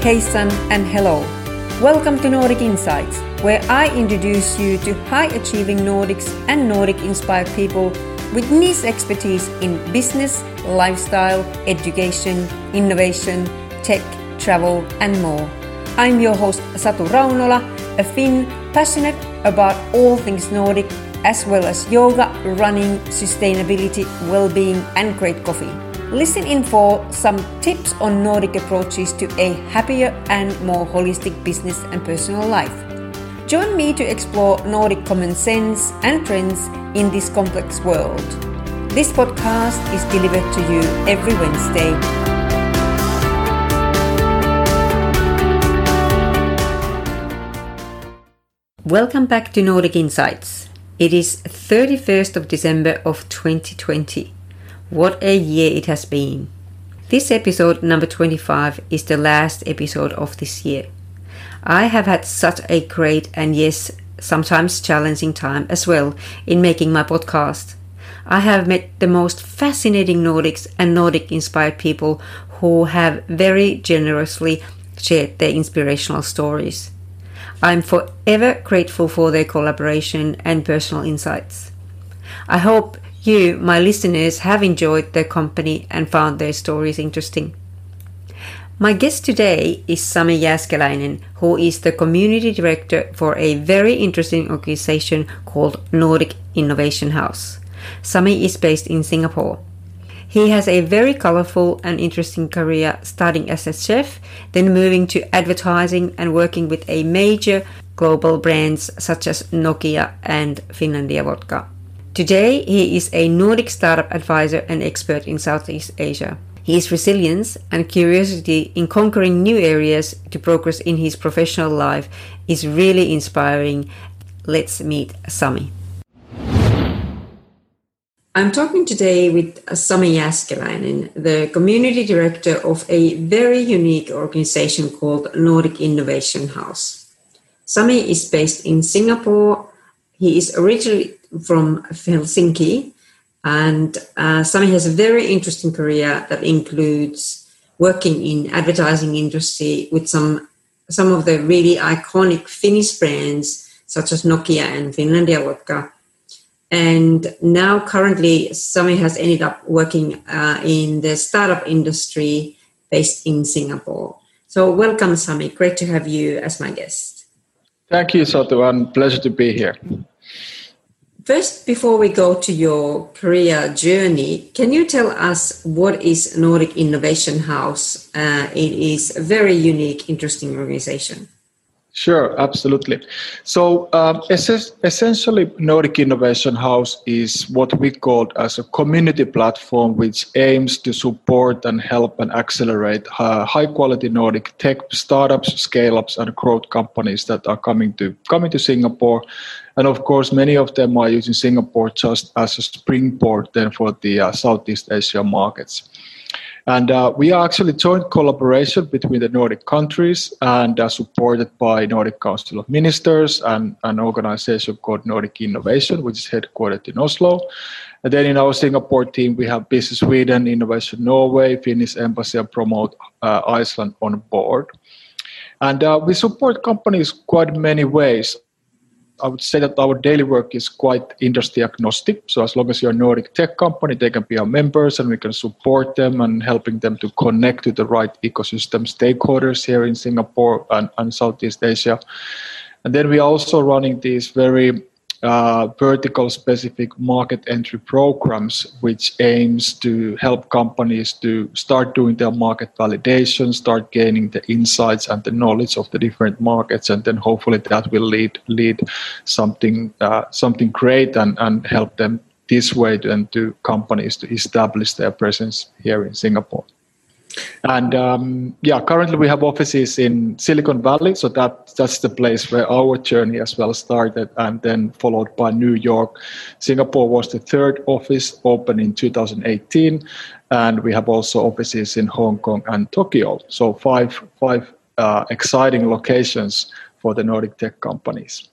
Hejsan and hello. Welcome to Nordic Insights, where I introduce you to high achieving Nordics and Nordic inspired people with niche expertise in business, lifestyle, education, innovation, tech, travel, and more. I'm your host Satu Raunola, a Finn passionate about all things Nordic, as well as yoga, running, sustainability, well being, and great coffee. Listen in for some tips on Nordic approaches to a happier and more holistic business and personal life. Join me to explore Nordic common sense and trends in this complex world. This podcast is delivered to you every Wednesday. Welcome back to Nordic Insights. It is 31st of December of 2020. What a year it has been. This episode number 25 is the last episode of this year. I have had such a great and yes, sometimes challenging time as well in making my podcast. I have met the most fascinating Nordics and Nordic inspired people who have very generously shared their inspirational stories. I'm forever grateful for their collaboration and personal insights. I hope you, my listeners, have enjoyed their company and found their stories interesting. My guest today is Sami Jääskeläinen, who is the community director for a very interesting organization called Nordic Innovation House. Sami is based in Singapore. He has a very colorful and interesting career starting as a chef, then moving to advertising and working with a major global brands such as Nokia and Finlandia Vodka. Today, he is a Nordic startup advisor and expert in Southeast Asia. His resilience and curiosity in conquering new areas to progress in his professional life is really inspiring. Let's meet Sami. I'm talking today with Sami Jääskeläinen, the community director of a very unique organization called Nordic Innovation House. Sami is based in Singapore. He is originally from Helsinki. And uh, Sami has a very interesting career that includes working in advertising industry with some some of the really iconic Finnish brands such as Nokia and Finlandia Vodka. And now currently Sami has ended up working uh, in the startup industry based in Singapore. So welcome Sami, great to have you as my guest. Thank you Satu and pleasure to be here. First, before we go to your career journey, can you tell us what is Nordic Innovation House? Uh, it is a very unique, interesting organization. Sure, absolutely. So um, essentially, Nordic Innovation House is what we call as a community platform which aims to support and help and accelerate uh, high-quality Nordic tech startups, scale-ups, and growth companies that are coming to coming to Singapore. And of course, many of them are using Singapore just as a springboard then for the uh, Southeast Asia markets. And uh, we are actually joint collaboration between the Nordic countries and uh, supported by Nordic Council of Ministers and an organization called Nordic Innovation, which is headquartered in Oslo. And then in our Singapore team, we have Business Sweden, Innovation Norway, Finnish Embassy, and Promote uh, Iceland on board. And uh, we support companies quite many ways. I would say that our daily work is quite industry agnostic. So as long as you're a Nordic tech company, they can be our members and we can support them and helping them to connect to the right ecosystem stakeholders here in Singapore and, and Southeast Asia. And then we are also running these very uh, vertical specific market entry programs which aims to help companies to start doing their market validation start gaining the insights and the knowledge of the different markets and then hopefully that will lead lead something uh, something great and, and help them this way then to companies to establish their presence here in singapore and um, yeah, currently we have offices in Silicon Valley, so that that's the place where our journey as well started, and then followed by New York. Singapore was the third office, open in 2018, and we have also offices in Hong Kong and Tokyo. So five five uh, exciting locations for the Nordic tech companies.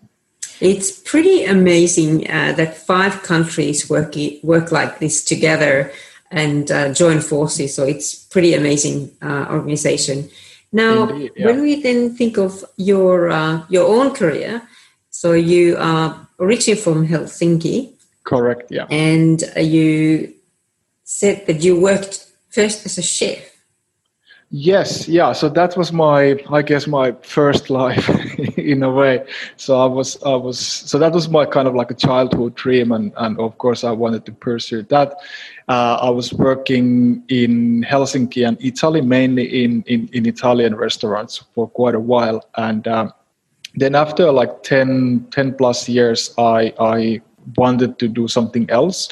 It's pretty amazing uh, that five countries work work like this together and uh, join forces. So it's pretty amazing uh, organization. Now, Indeed, yeah. when we then think of your uh, your own career, so you are originally from Helsinki. Correct. Yeah. And you said that you worked first as a chef. Yes, yeah. So that was my, I guess, my first life in a way. So I was, I was, so that was my kind of like a childhood dream, and and of course I wanted to pursue that. Uh, I was working in Helsinki and Italy, mainly in in, in Italian restaurants for quite a while, and um, then after like 10, 10 plus years, I I wanted to do something else.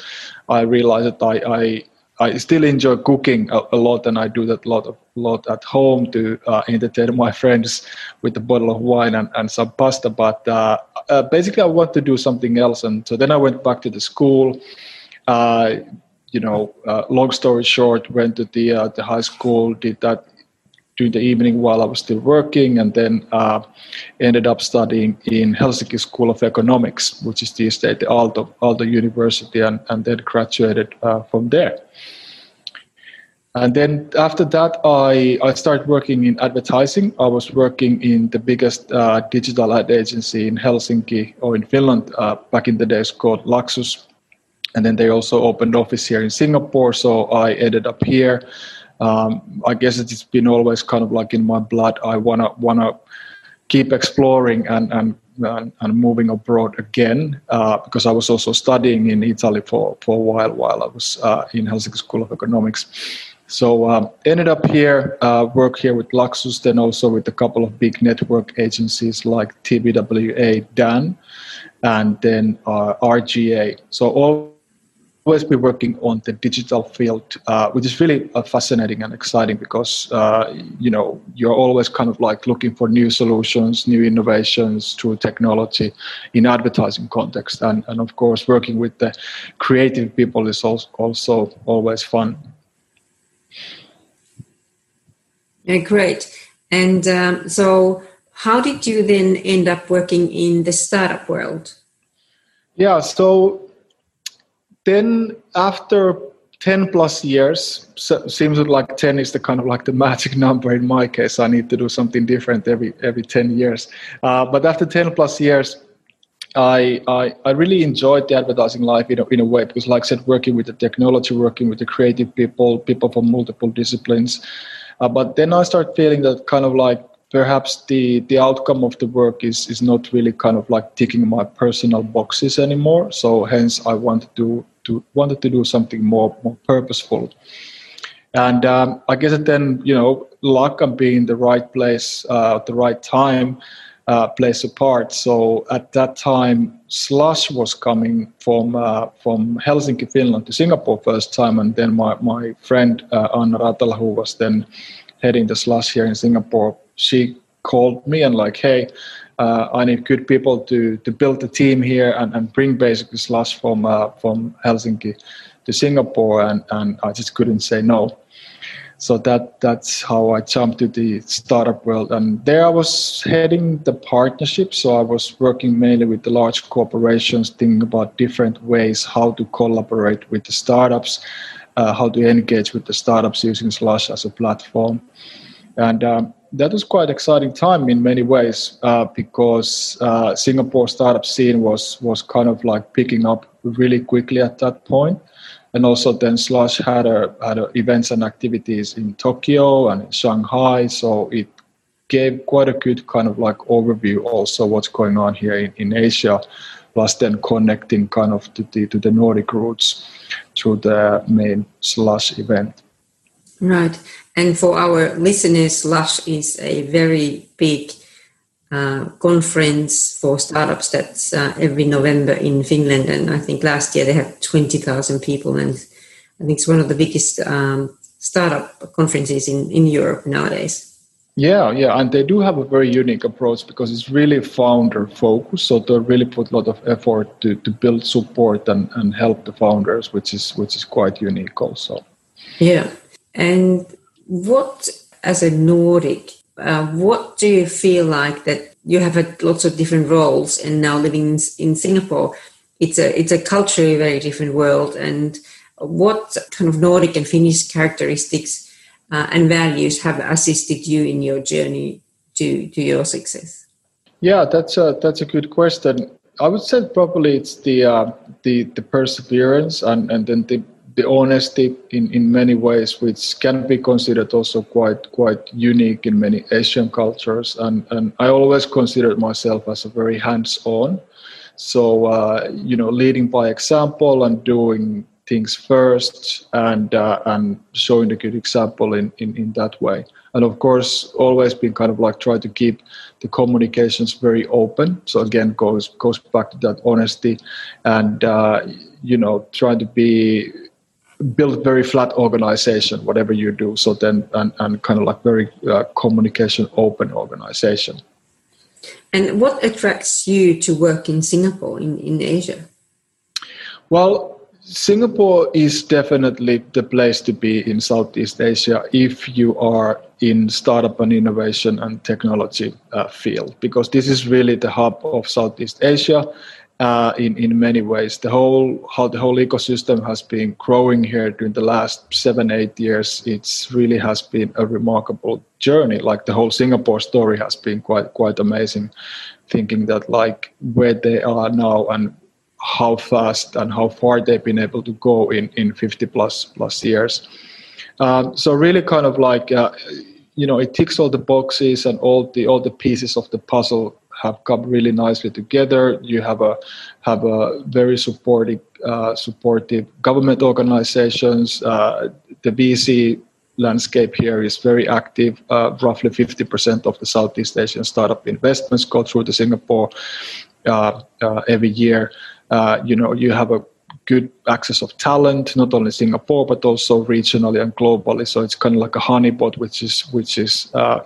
I realized that I, I I still enjoy cooking a, a, lot, and I do that a lot of lot at home to uh, entertain my friends with a bottle of wine and, and some pasta. But uh, uh, basically, I want to do something else, and so then I went back to the school. You know, uh, long story short, went to the uh, the high school, did that during the evening while I was still working, and then ended up studying in Helsinki School of Economics, which is the state the Aalto Aalto University, and, and then graduated from there. And then after that, I, I started working in advertising. I was working in the biggest uh, digital ad agency in Helsinki or in Finland uh, back in the days called Luxus. And then they also opened office here in Singapore. So I ended up here. Um, I guess it's been always kind of like in my blood. I wanna wanna keep exploring and and and, and moving abroad again uh, because I was also studying in Italy for, for a while while I was uh, in Helsinki School of Economics. So um, ended up here, uh, work here with Luxus, then also with a couple of big network agencies like TBWA, Dan, and then uh, RGA. So always be working on the digital field, uh, which is really uh, fascinating and exciting because uh, you know you're always kind of like looking for new solutions, new innovations through technology in advertising context, and and of course working with the creative people is also, also always fun. Yeah, great. And um, so, how did you then end up working in the startup world? Yeah, so then after 10 plus years so seems like 10 is the kind of like the magic number in my case. I need to do something different every every 10 years. Uh, but after 10 plus years I, I, I really enjoyed the advertising life in a, in a way because like i said working with the technology working with the creative people people from multiple disciplines. Uh, but then I start feeling that kind of like perhaps the the outcome of the work is is not really kind of like ticking my personal boxes anymore. So hence I wanted to to wanted to do something more more purposeful. And um, I guess then you know luck and being in the right place uh, at the right time uh, plays a part. So at that time, Slush was coming from uh, from Helsinki, Finland, to Singapore first time, and then my my friend uh, Anna Ratala, who was then heading the Slush here in Singapore, she called me and like, hey. Uh, I need good people to, to build the team here and, and bring basically Slush from uh, from Helsinki to Singapore, and, and I just couldn't say no so that that's how I jumped to the startup world. And there I was heading the partnership. So I was working mainly with the large corporations, thinking about different ways how to collaborate with the startups, uh, how to engage with the startups using Slush as a platform. And um, that was quite exciting time in many ways uh, because uh, Singapore startup scene was was kind of like picking up really quickly at that point and also then Slush had a, had a events and activities in Tokyo and Shanghai, so it gave quite a good kind of like overview also what's going on here in, in Asia, plus then connecting kind of to the to the Nordic roots through the main Slush event. Right, and for our listeners, Slush is a very big uh, conference for startups that's uh, every November in Finland. And I think last year they had 20,000 people. And I think it's one of the biggest um, startup conferences in, in Europe nowadays. Yeah, yeah, and they do have a very unique approach because it's really founder focused. So they really put a lot of effort to, to build support and, and help the founders, which is which is quite unique also. Yeah, and what as a Nordic uh, what do you feel like that you have had lots of different roles and now living in, in Singapore? It's a it's a culturally very different world. And what kind of Nordic and Finnish characteristics uh, and values have assisted you in your journey to, to your success? Yeah, that's a that's a good question. I would say probably it's the uh, the the perseverance and and then the the honesty in, in many ways, which can be considered also quite quite unique in many Asian cultures. And and I always considered myself as a very hands-on. So uh, you know, leading by example and doing things first and uh, and showing a good example in, in in that way and of course always been kind of like try to keep the communications very open so again goes goes back to that honesty and uh, you know trying to be build very flat organization whatever you do. So then and, and kind of like very uh, communication open organization. And what attracts you to work in singapore in, in asia? Well Singapore is definitely the place to be in Southeast Asia if you are in startup and innovation and technology uh, field because this is really the hub of Southeast Asia uh, in in many ways. The whole how the whole ecosystem has been growing here during the last seven eight years. It's really has been a remarkable journey. Like the whole Singapore story has been quite quite amazing. Thinking that like where they are now and how fast and how far they've been able to go in, in 50 plus plus years. Um, so really kind of like uh, you know it ticks all the boxes and all the all the pieces of the puzzle have come really nicely together. You have a have a very supportive uh, supportive government organizations. Uh, the VC landscape here is very active. Uh, roughly 50% of the Southeast Asian startup investments go through to Singapore uh, uh, every year uh, you know you have a good access of talent not only singapore but also regionally and globally so it's kind of like a honeypot which is which is uh,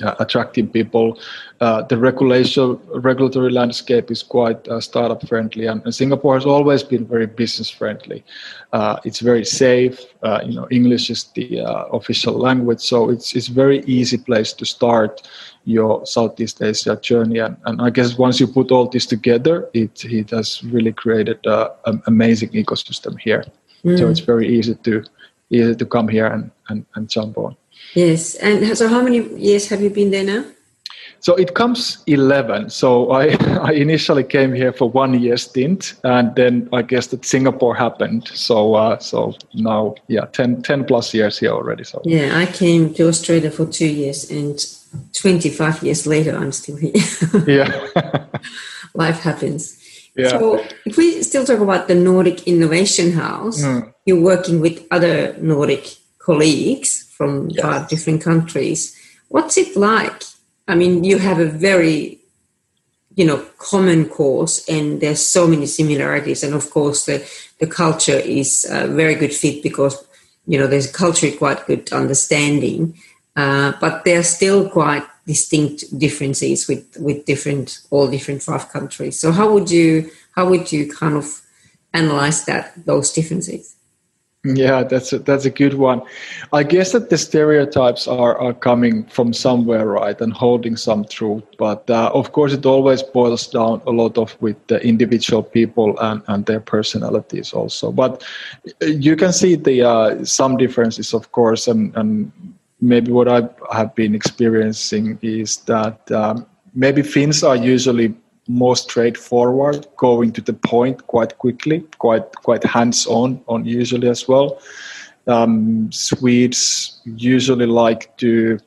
uh, attracting people. Uh, the regulation regulatory landscape is quite uh, startup friendly, and, and, Singapore has always been very business friendly. Uh, it's very safe. Uh, you know, English is the uh, official language, so it's it's very easy place to start your Southeast Asia journey. And, and I guess once you put all this together, it it has really created an amazing ecosystem here. Mm. So it's very easy to easy to come here and, and, and jump on. Yes. And so how many years have you been there now? So it comes 11. So I, I initially came here for one year stint, and then I guess that Singapore happened. So uh, so now, yeah, 10, 10 plus years here already. So yeah, I came to Australia for two years, and 25 years later, I'm still here. yeah. Life happens. Yeah. So if we still talk about the Nordic Innovation House, mm. you're working with other Nordic colleagues from yes. five different countries. What's it like? I mean, you have a very you know common course and there's so many similarities and of course the the culture is a very good fit because you know there's culture quite good understanding uh, but there are still quite distinct differences with with different all different five countries so how would you how would you kind of analyze that those differences yeah, that's a, that's a good one. I guess that the stereotypes are, are coming from somewhere, right, and holding some truth. But uh, of course, it always boils down a lot of with the individual people and, and their personalities also. But you can see the uh, some differences, of course, and, and maybe what I have been experiencing is that um, maybe Finns are usually more straightforward, going to the point quite quickly, quite quite hands-on on usually as well. Um, Swedes usually like to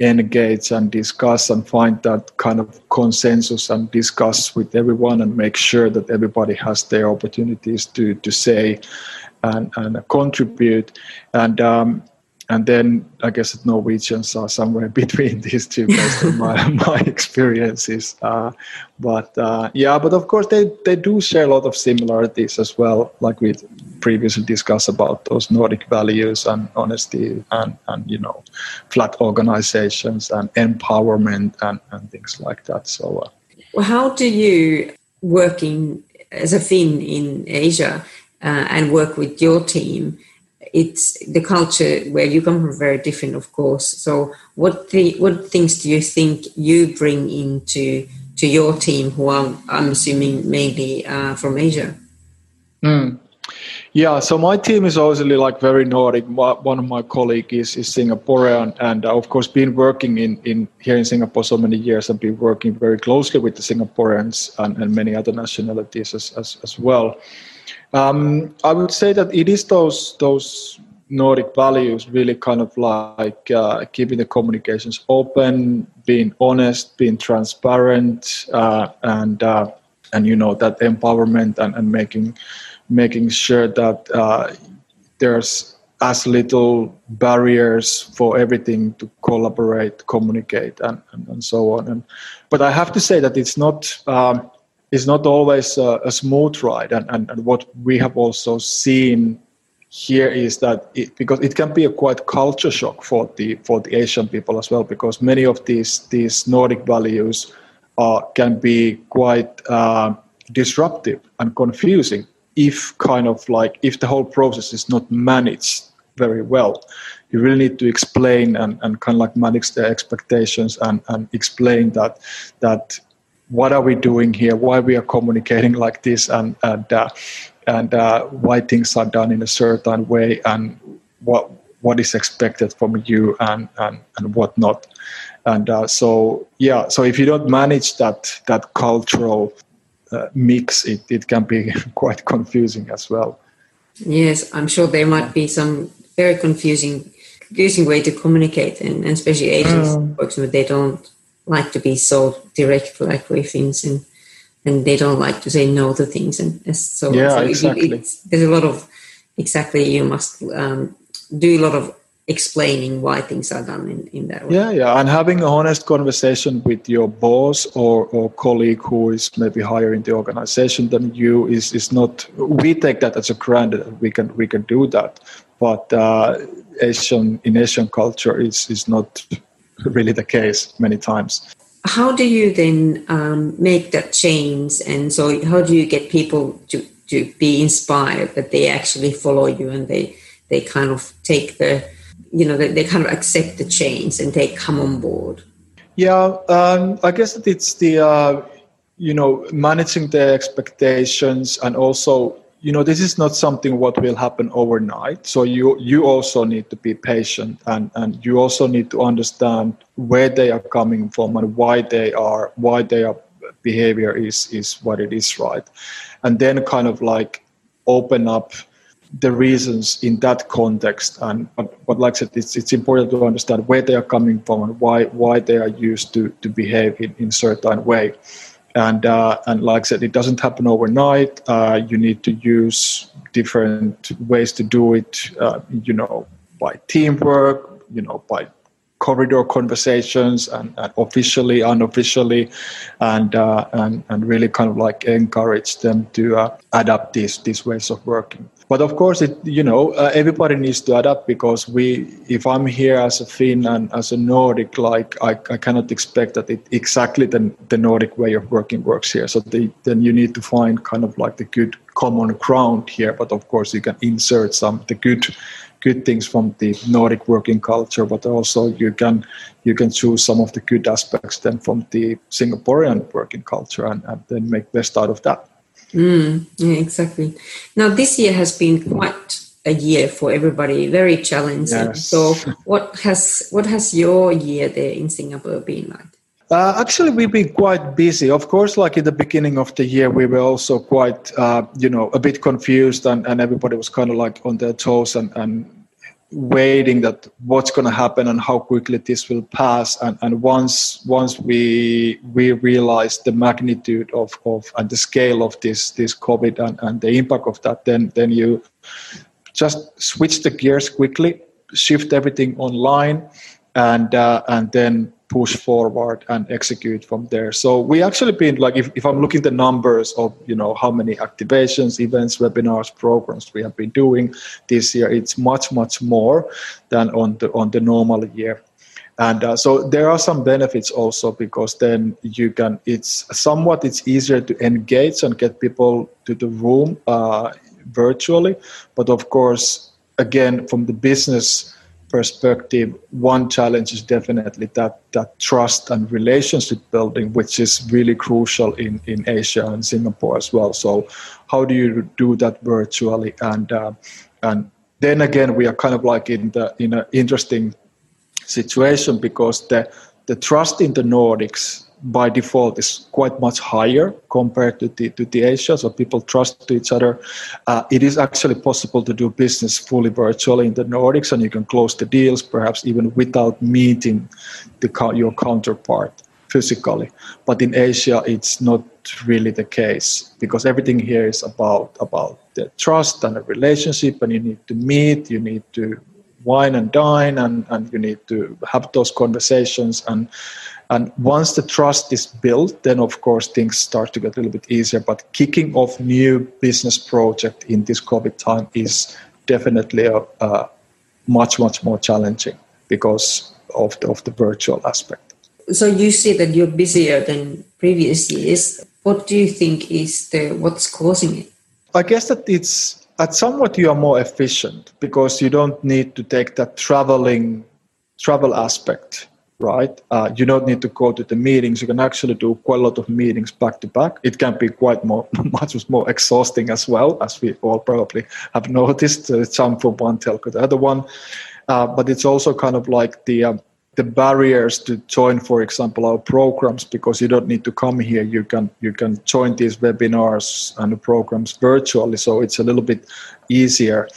engage and discuss and find that kind of consensus and discuss with everyone and make sure that everybody has their opportunities to to say and, and contribute. And um, and then I guess Norwegians are somewhere between these two based on my, my experiences. Uh, but uh, yeah, but of course they, they do share a lot of similarities as well, like we previously discussed about those Nordic values and honesty and, and you know, flat organizations and empowerment and, and things like that. So, uh, well, how do you working as a Finn in Asia uh, and work with your team? It's the culture where you come from very different, of course. So, what the what things do you think you bring into to your team, who are I'm assuming mainly uh, from Asia? Mm. Yeah, so my team is obviously like very Nordic. One of my colleagues is, is Singaporean, and uh, of course, been working in, in here in Singapore so many years, and been working very closely with the Singaporeans and, and many other nationalities as as, as well. Um, I would say that it is those those Nordic values really kind of like uh, keeping the communications open, being honest, being transparent, uh, and uh, and you know that empowerment and, and making making sure that uh, there's as little barriers for everything to collaborate, communicate, and, and, and so on. And but I have to say that it's not um, it's not always a, a smooth ride, and, and, and what we have also seen here is that it, because it can be a quite culture shock for the for the Asian people as well, because many of these these Nordic values uh, can be quite uh, disruptive and confusing if kind of like if the whole process is not managed very well. You really need to explain and, and kind of like manage the expectations and, and explain that that what are we doing here? Why we are communicating like this? And and uh, and uh, why things are done in a certain way? And what what is expected from you? And and, and what not and uh, so yeah so if you don't manage that that cultural uh, mix, it, it can be quite confusing as well. Yes, I'm sure there might be some very confusing confusing way to communicate, and, and especially Asians, um, for example, they don't like to be so direct like with things, and and they don't like to say no to things, and so yeah, so exactly. It, there's a lot of exactly you must um, do a lot of explaining why things are done in, in that way. Yeah, yeah, and having a honest conversation with your boss or, or colleague who is maybe higher in the organization than you is is not. We take that as a granted. We can we can do that, but uh, Asian in Asian culture is is not really the case many times. How do you then um, make that change? And so, how do you get people to to be inspired that they actually follow you and they they kind of take the you know, they, they kind of accept the change and they come on board? Yeah, um, I guess that it's the, uh, you know, managing the expectations and also, you know, this is not something what will happen overnight. So you you also need to be patient and, and you also need to understand where they are coming from and why they are why their behavior is is what it is, right? And then kind of like open up the reasons in that context. And but, but like I said, it's, it's important to understand where they are coming from and why why they are used to to behave in in certain way. And uh, and like I said, it doesn't happen overnight. Uh, you need to use different ways to do it. Uh, you know, by teamwork. You know, by corridor conversations and, and officially, unofficially, and, uh, and and really kind of like encourage them to uh, adapt these these ways of working but of course it you know uh, everybody needs to adapt because we if i'm here as a finn and as a nordic like i, I cannot expect that it exactly the, the nordic way of working works here. So the, then you need to find kind of like the good common ground here. But of course you can insert some the good good things from the nordic working culture but also you can you can choose some of the good aspects then from the singaporean working culture and, and then make best out of that Mm, yeah, exactly. Now, this year has been quite a year for everybody, very challenging. Yes. So, what has what has your year there in Singapore been like? Uh, actually, we've been quite busy. Of course, like in the beginning of the year, we were also quite, uh, you know, a bit confused, and, and everybody was kind of like on their toes and, and waiting that what's going to happen and how quickly this will pass and, and once once we we realize the magnitude of, of and the scale of this this covid and, and the impact of that then then you just switch the gears quickly shift everything online and uh, and then push forward and execute from there. So we actually been like if, if I'm looking the numbers of you know how many activations, events, webinars, programs we have been doing this year, it's much much more than on the on the normal year. And uh, so there are some benefits also because then you can it's somewhat it's easier to engage and get people to the room uh, virtually, but of course again from the business perspective, one challenge is definitely that that trust and relationship building, which is really crucial in in Asia and Singapore as well. So, how do you do that virtually? And uh, and then again, we are kind of like in the in an interesting situation because the the trust in the Nordics by default is quite much higher compared to the, to the Asia. So people trust each other. Uh, it is actually possible to do business fully virtually in the Nordics, and you can close the deals perhaps even without meeting the, your counterpart physically. But in Asia, it's not really the case because everything here is about about the trust and the relationship, and you need to meet, you need to wine and dine, and, and you need to have those conversations and and once the trust is built, then of course things start to get a little bit easier. But kicking off new business project in this COVID time is definitely a, a much much more challenging because of the, of the virtual aspect. So you see that you're busier than previous years. What do you think is the what's causing it? I guess that it's at somewhat you are more efficient because you don't need to take that traveling travel aspect right? Uh, you don't need to go to the meetings. You can actually do quite a lot of meetings back to back. It can be quite more, much more exhausting as well, as we all probably have noticed. Uh, jump from one telco to the other one, uh, but it's also kind of like the um, the barriers to join, for example, our programs because you don't need to come here. You can you can join these webinars and the programs virtually, so it's a little bit easier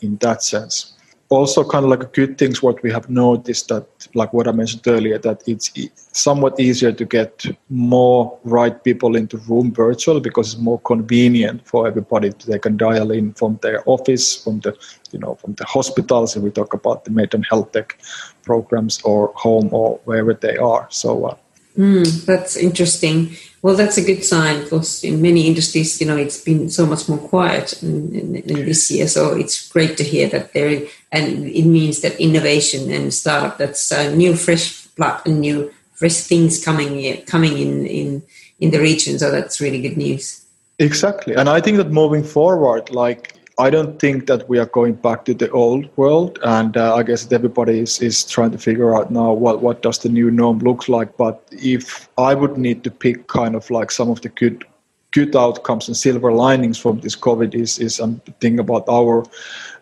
in that sense also kind of like a good things what we have noticed that like what i mentioned earlier that it's somewhat easier to get more right people into room virtual because it's more convenient for everybody they can dial in from their office from the you know from the hospitals if we talk about the Maiden health tech programs or home or wherever they are. So uh, Mm, that's interesting. Well, that's a good sign because in many industries, you know, it's been so much more quiet in, in, in, this year. So it's great to hear that there, and it means that innovation and startup, that's uh, new, fresh blood and new, fresh things coming coming in in in the region. So that's really good news. Exactly, and I think that moving forward, like I don't think that we are going back to the old world, and uh, I guess everybody is, is trying to figure out now what what does the new norm look like. But if I would need to pick kind of like some of the good good outcomes and silver linings from this COVID is is I'm thinking about our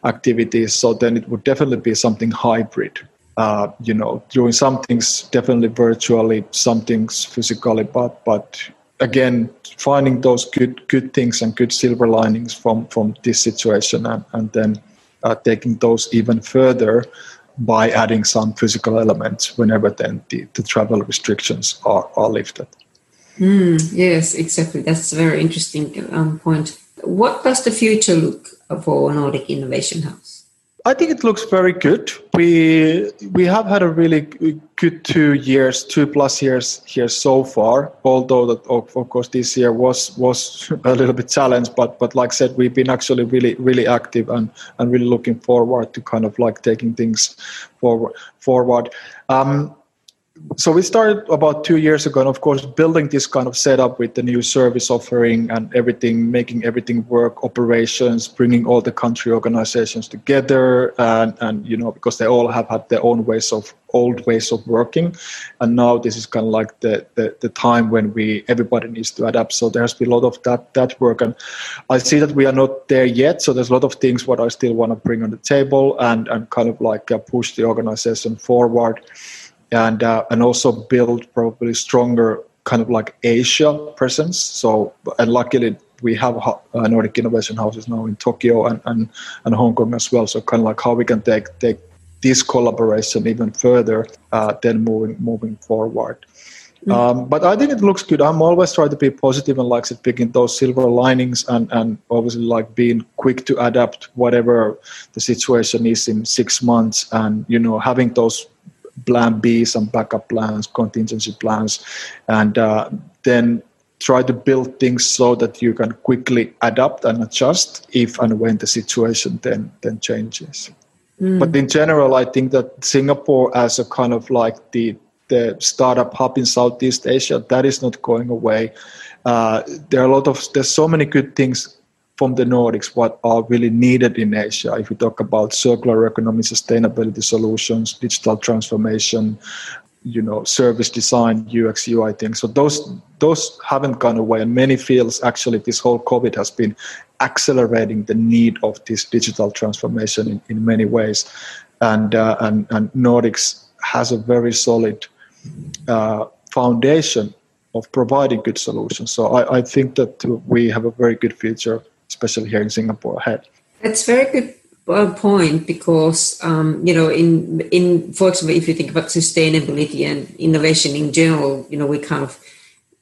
activities. So then it would definitely be something hybrid. Uh, you know, doing some things definitely virtually, some things physically, but but again finding those good good things and good silver linings from from this situation and, and then uh, taking those even further by adding some physical elements whenever then the, the travel restrictions are, are lifted. Mm, yes, exactly. That's a very interesting um, point. What does the future look for Nordic Innovation House? I think it looks very good. We we have had a really good two years, two plus years here so far. Although that of, course this year was was a little bit challenged, but but like I said, we've been actually really really active and and really looking forward to kind of like taking things forward forward. Um, so we started about two years ago and of course building this kind of setup with the new service offering and everything making everything work operations bringing all the country organizations together and, and you know because they all have had their own ways of old ways of working. And now this is kind of like the, the, the time when we everybody needs to adapt. So there's been a lot of that that work. And i see that we are not there yet. So there's a lot of things what i still want to bring on the table and and kind of like uh, push the organization forward and uh, and also build probably stronger kind of like Asia presence. So and luckily we have uh, Nordic innovation houses now in Tokyo and, and, and Hong Kong as well. So kind of like how we can take take this collaboration even further uh, then moving moving forward. Mm-hmm. Um, but I think it looks good. I'm always trying to be positive and like picking those silver linings and, and obviously like being quick to adapt whatever the situation is in six months and you know having those plan B, some backup plans, contingency plans, and uh, then try to build things so that you can quickly adapt and adjust if and when the situation then then changes. Mm. But in general, I think that Singapore as a kind of like the the startup hub in Southeast Asia that is not going away. Uh, there are a lot of there's so many good things from the Nordics what are really needed in Asia. If we talk about circular economy, sustainability solutions, digital transformation, you know, service design, UX, UI things. So those those haven't gone away. And many fields actually this whole COVID has been accelerating the need of this digital transformation in, in many ways. And, uh, and and Nordics has a very solid uh, foundation of providing good solutions. So I, I think that we have a very good future especially here in Singapore ahead. That's very good uh, point because um, you know in in for example if you think about sustainability and innovation in general you know we kind of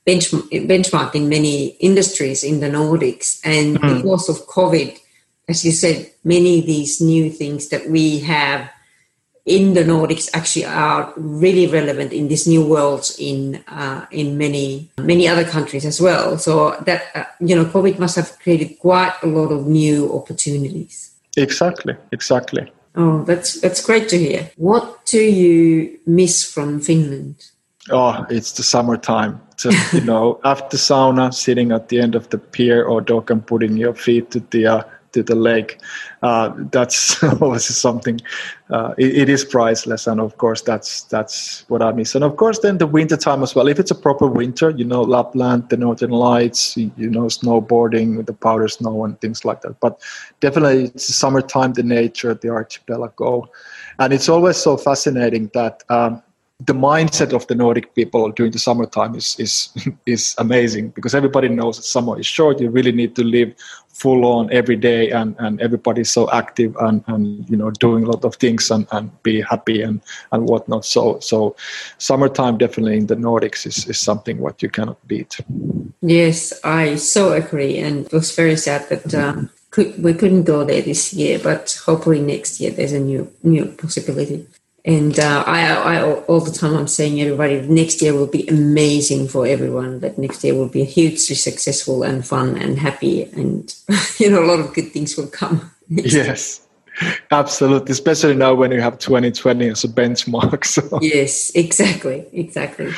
benchmark, benchmark in many industries in the Nordics and mm-hmm. because of COVID as you said many of these new things that we have in the Nordics actually are really relevant in this new world in uh, in many many other countries as well. So that uh, you know, COVID must have created quite a lot of new opportunities. Exactly, exactly. Oh, that's that's great to hear. What do you miss from Finland? Oh, it's the summertime. Just you know, after sauna, sitting at the end of the pier or dock and putting your feet to the uh, to the lake. Uh, that's always something. Uh, it, it is priceless, and of course, that's that's what I miss. And of course, then the winter time as well. If it's a proper winter, you know, Lapland, the Northern Lights, you know, snowboarding, the powder snow, and things like that. But definitely, it's summertime, the nature, the archipelago, and it's always so fascinating that. Um, the mindset of the Nordic people during the summertime is is is amazing because everybody knows that summer is short. You really need to live full on every day, and and everybody's so active and and you know doing a lot of things and and be happy and and whatnot. So so summertime definitely in the Nordics is is something what you cannot beat. Yes, I so agree, and it was very sad that. Uh, could, we couldn't go there this year, but hopefully next year there's a new new possibility. And uh, I, I, all the time, I'm saying everybody, next year will be amazing for everyone. That next year will be hugely successful and fun and happy, and you know, a lot of good things will come. Yes, absolutely. Especially now when you have 2020 as a benchmark. So. Yes, exactly, exactly.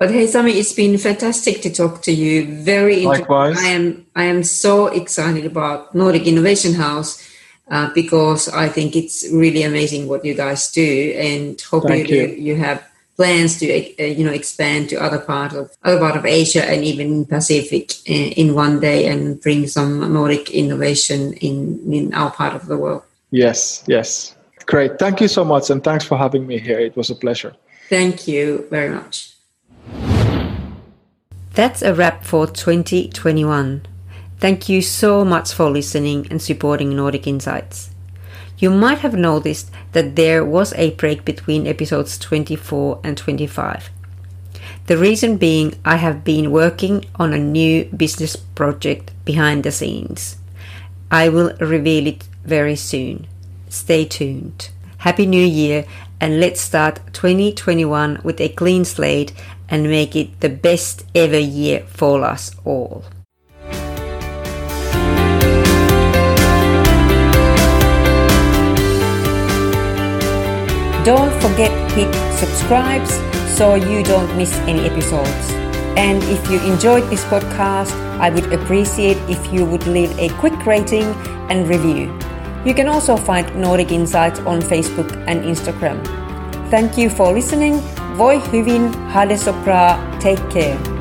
But hey, Sami, it's been fantastic to talk to you. Very Likewise. I am, I am so excited about Nordic Innovation House uh, because I think it's really amazing what you guys do, and hopefully you. you. have plans to uh, you know expand to other part of other part of Asia and even Pacific in, uh, in one day and bring some Nordic innovation in in our part of the world. Yes, yes, great. Thank you so much, and thanks for having me here. It was a pleasure. Thank you very much. That's a wrap for 2021. Thank you so much for listening and supporting Nordic Insights. You might have noticed that there was a break between episodes 24 and 25. The reason being, I have been working on a new business project behind the scenes. I will reveal it very soon. Stay tuned. Happy New Year, and let's start 2021 with a clean slate and make it the best ever year for us all. Don't forget to hit subscribe so you don't miss any episodes. And if you enjoyed this podcast, I would appreciate if you would leave a quick rating and review. You can also find Nordic Insights on Facebook and Instagram. Thank you for listening. Voi hyvin, hade so bra, take care.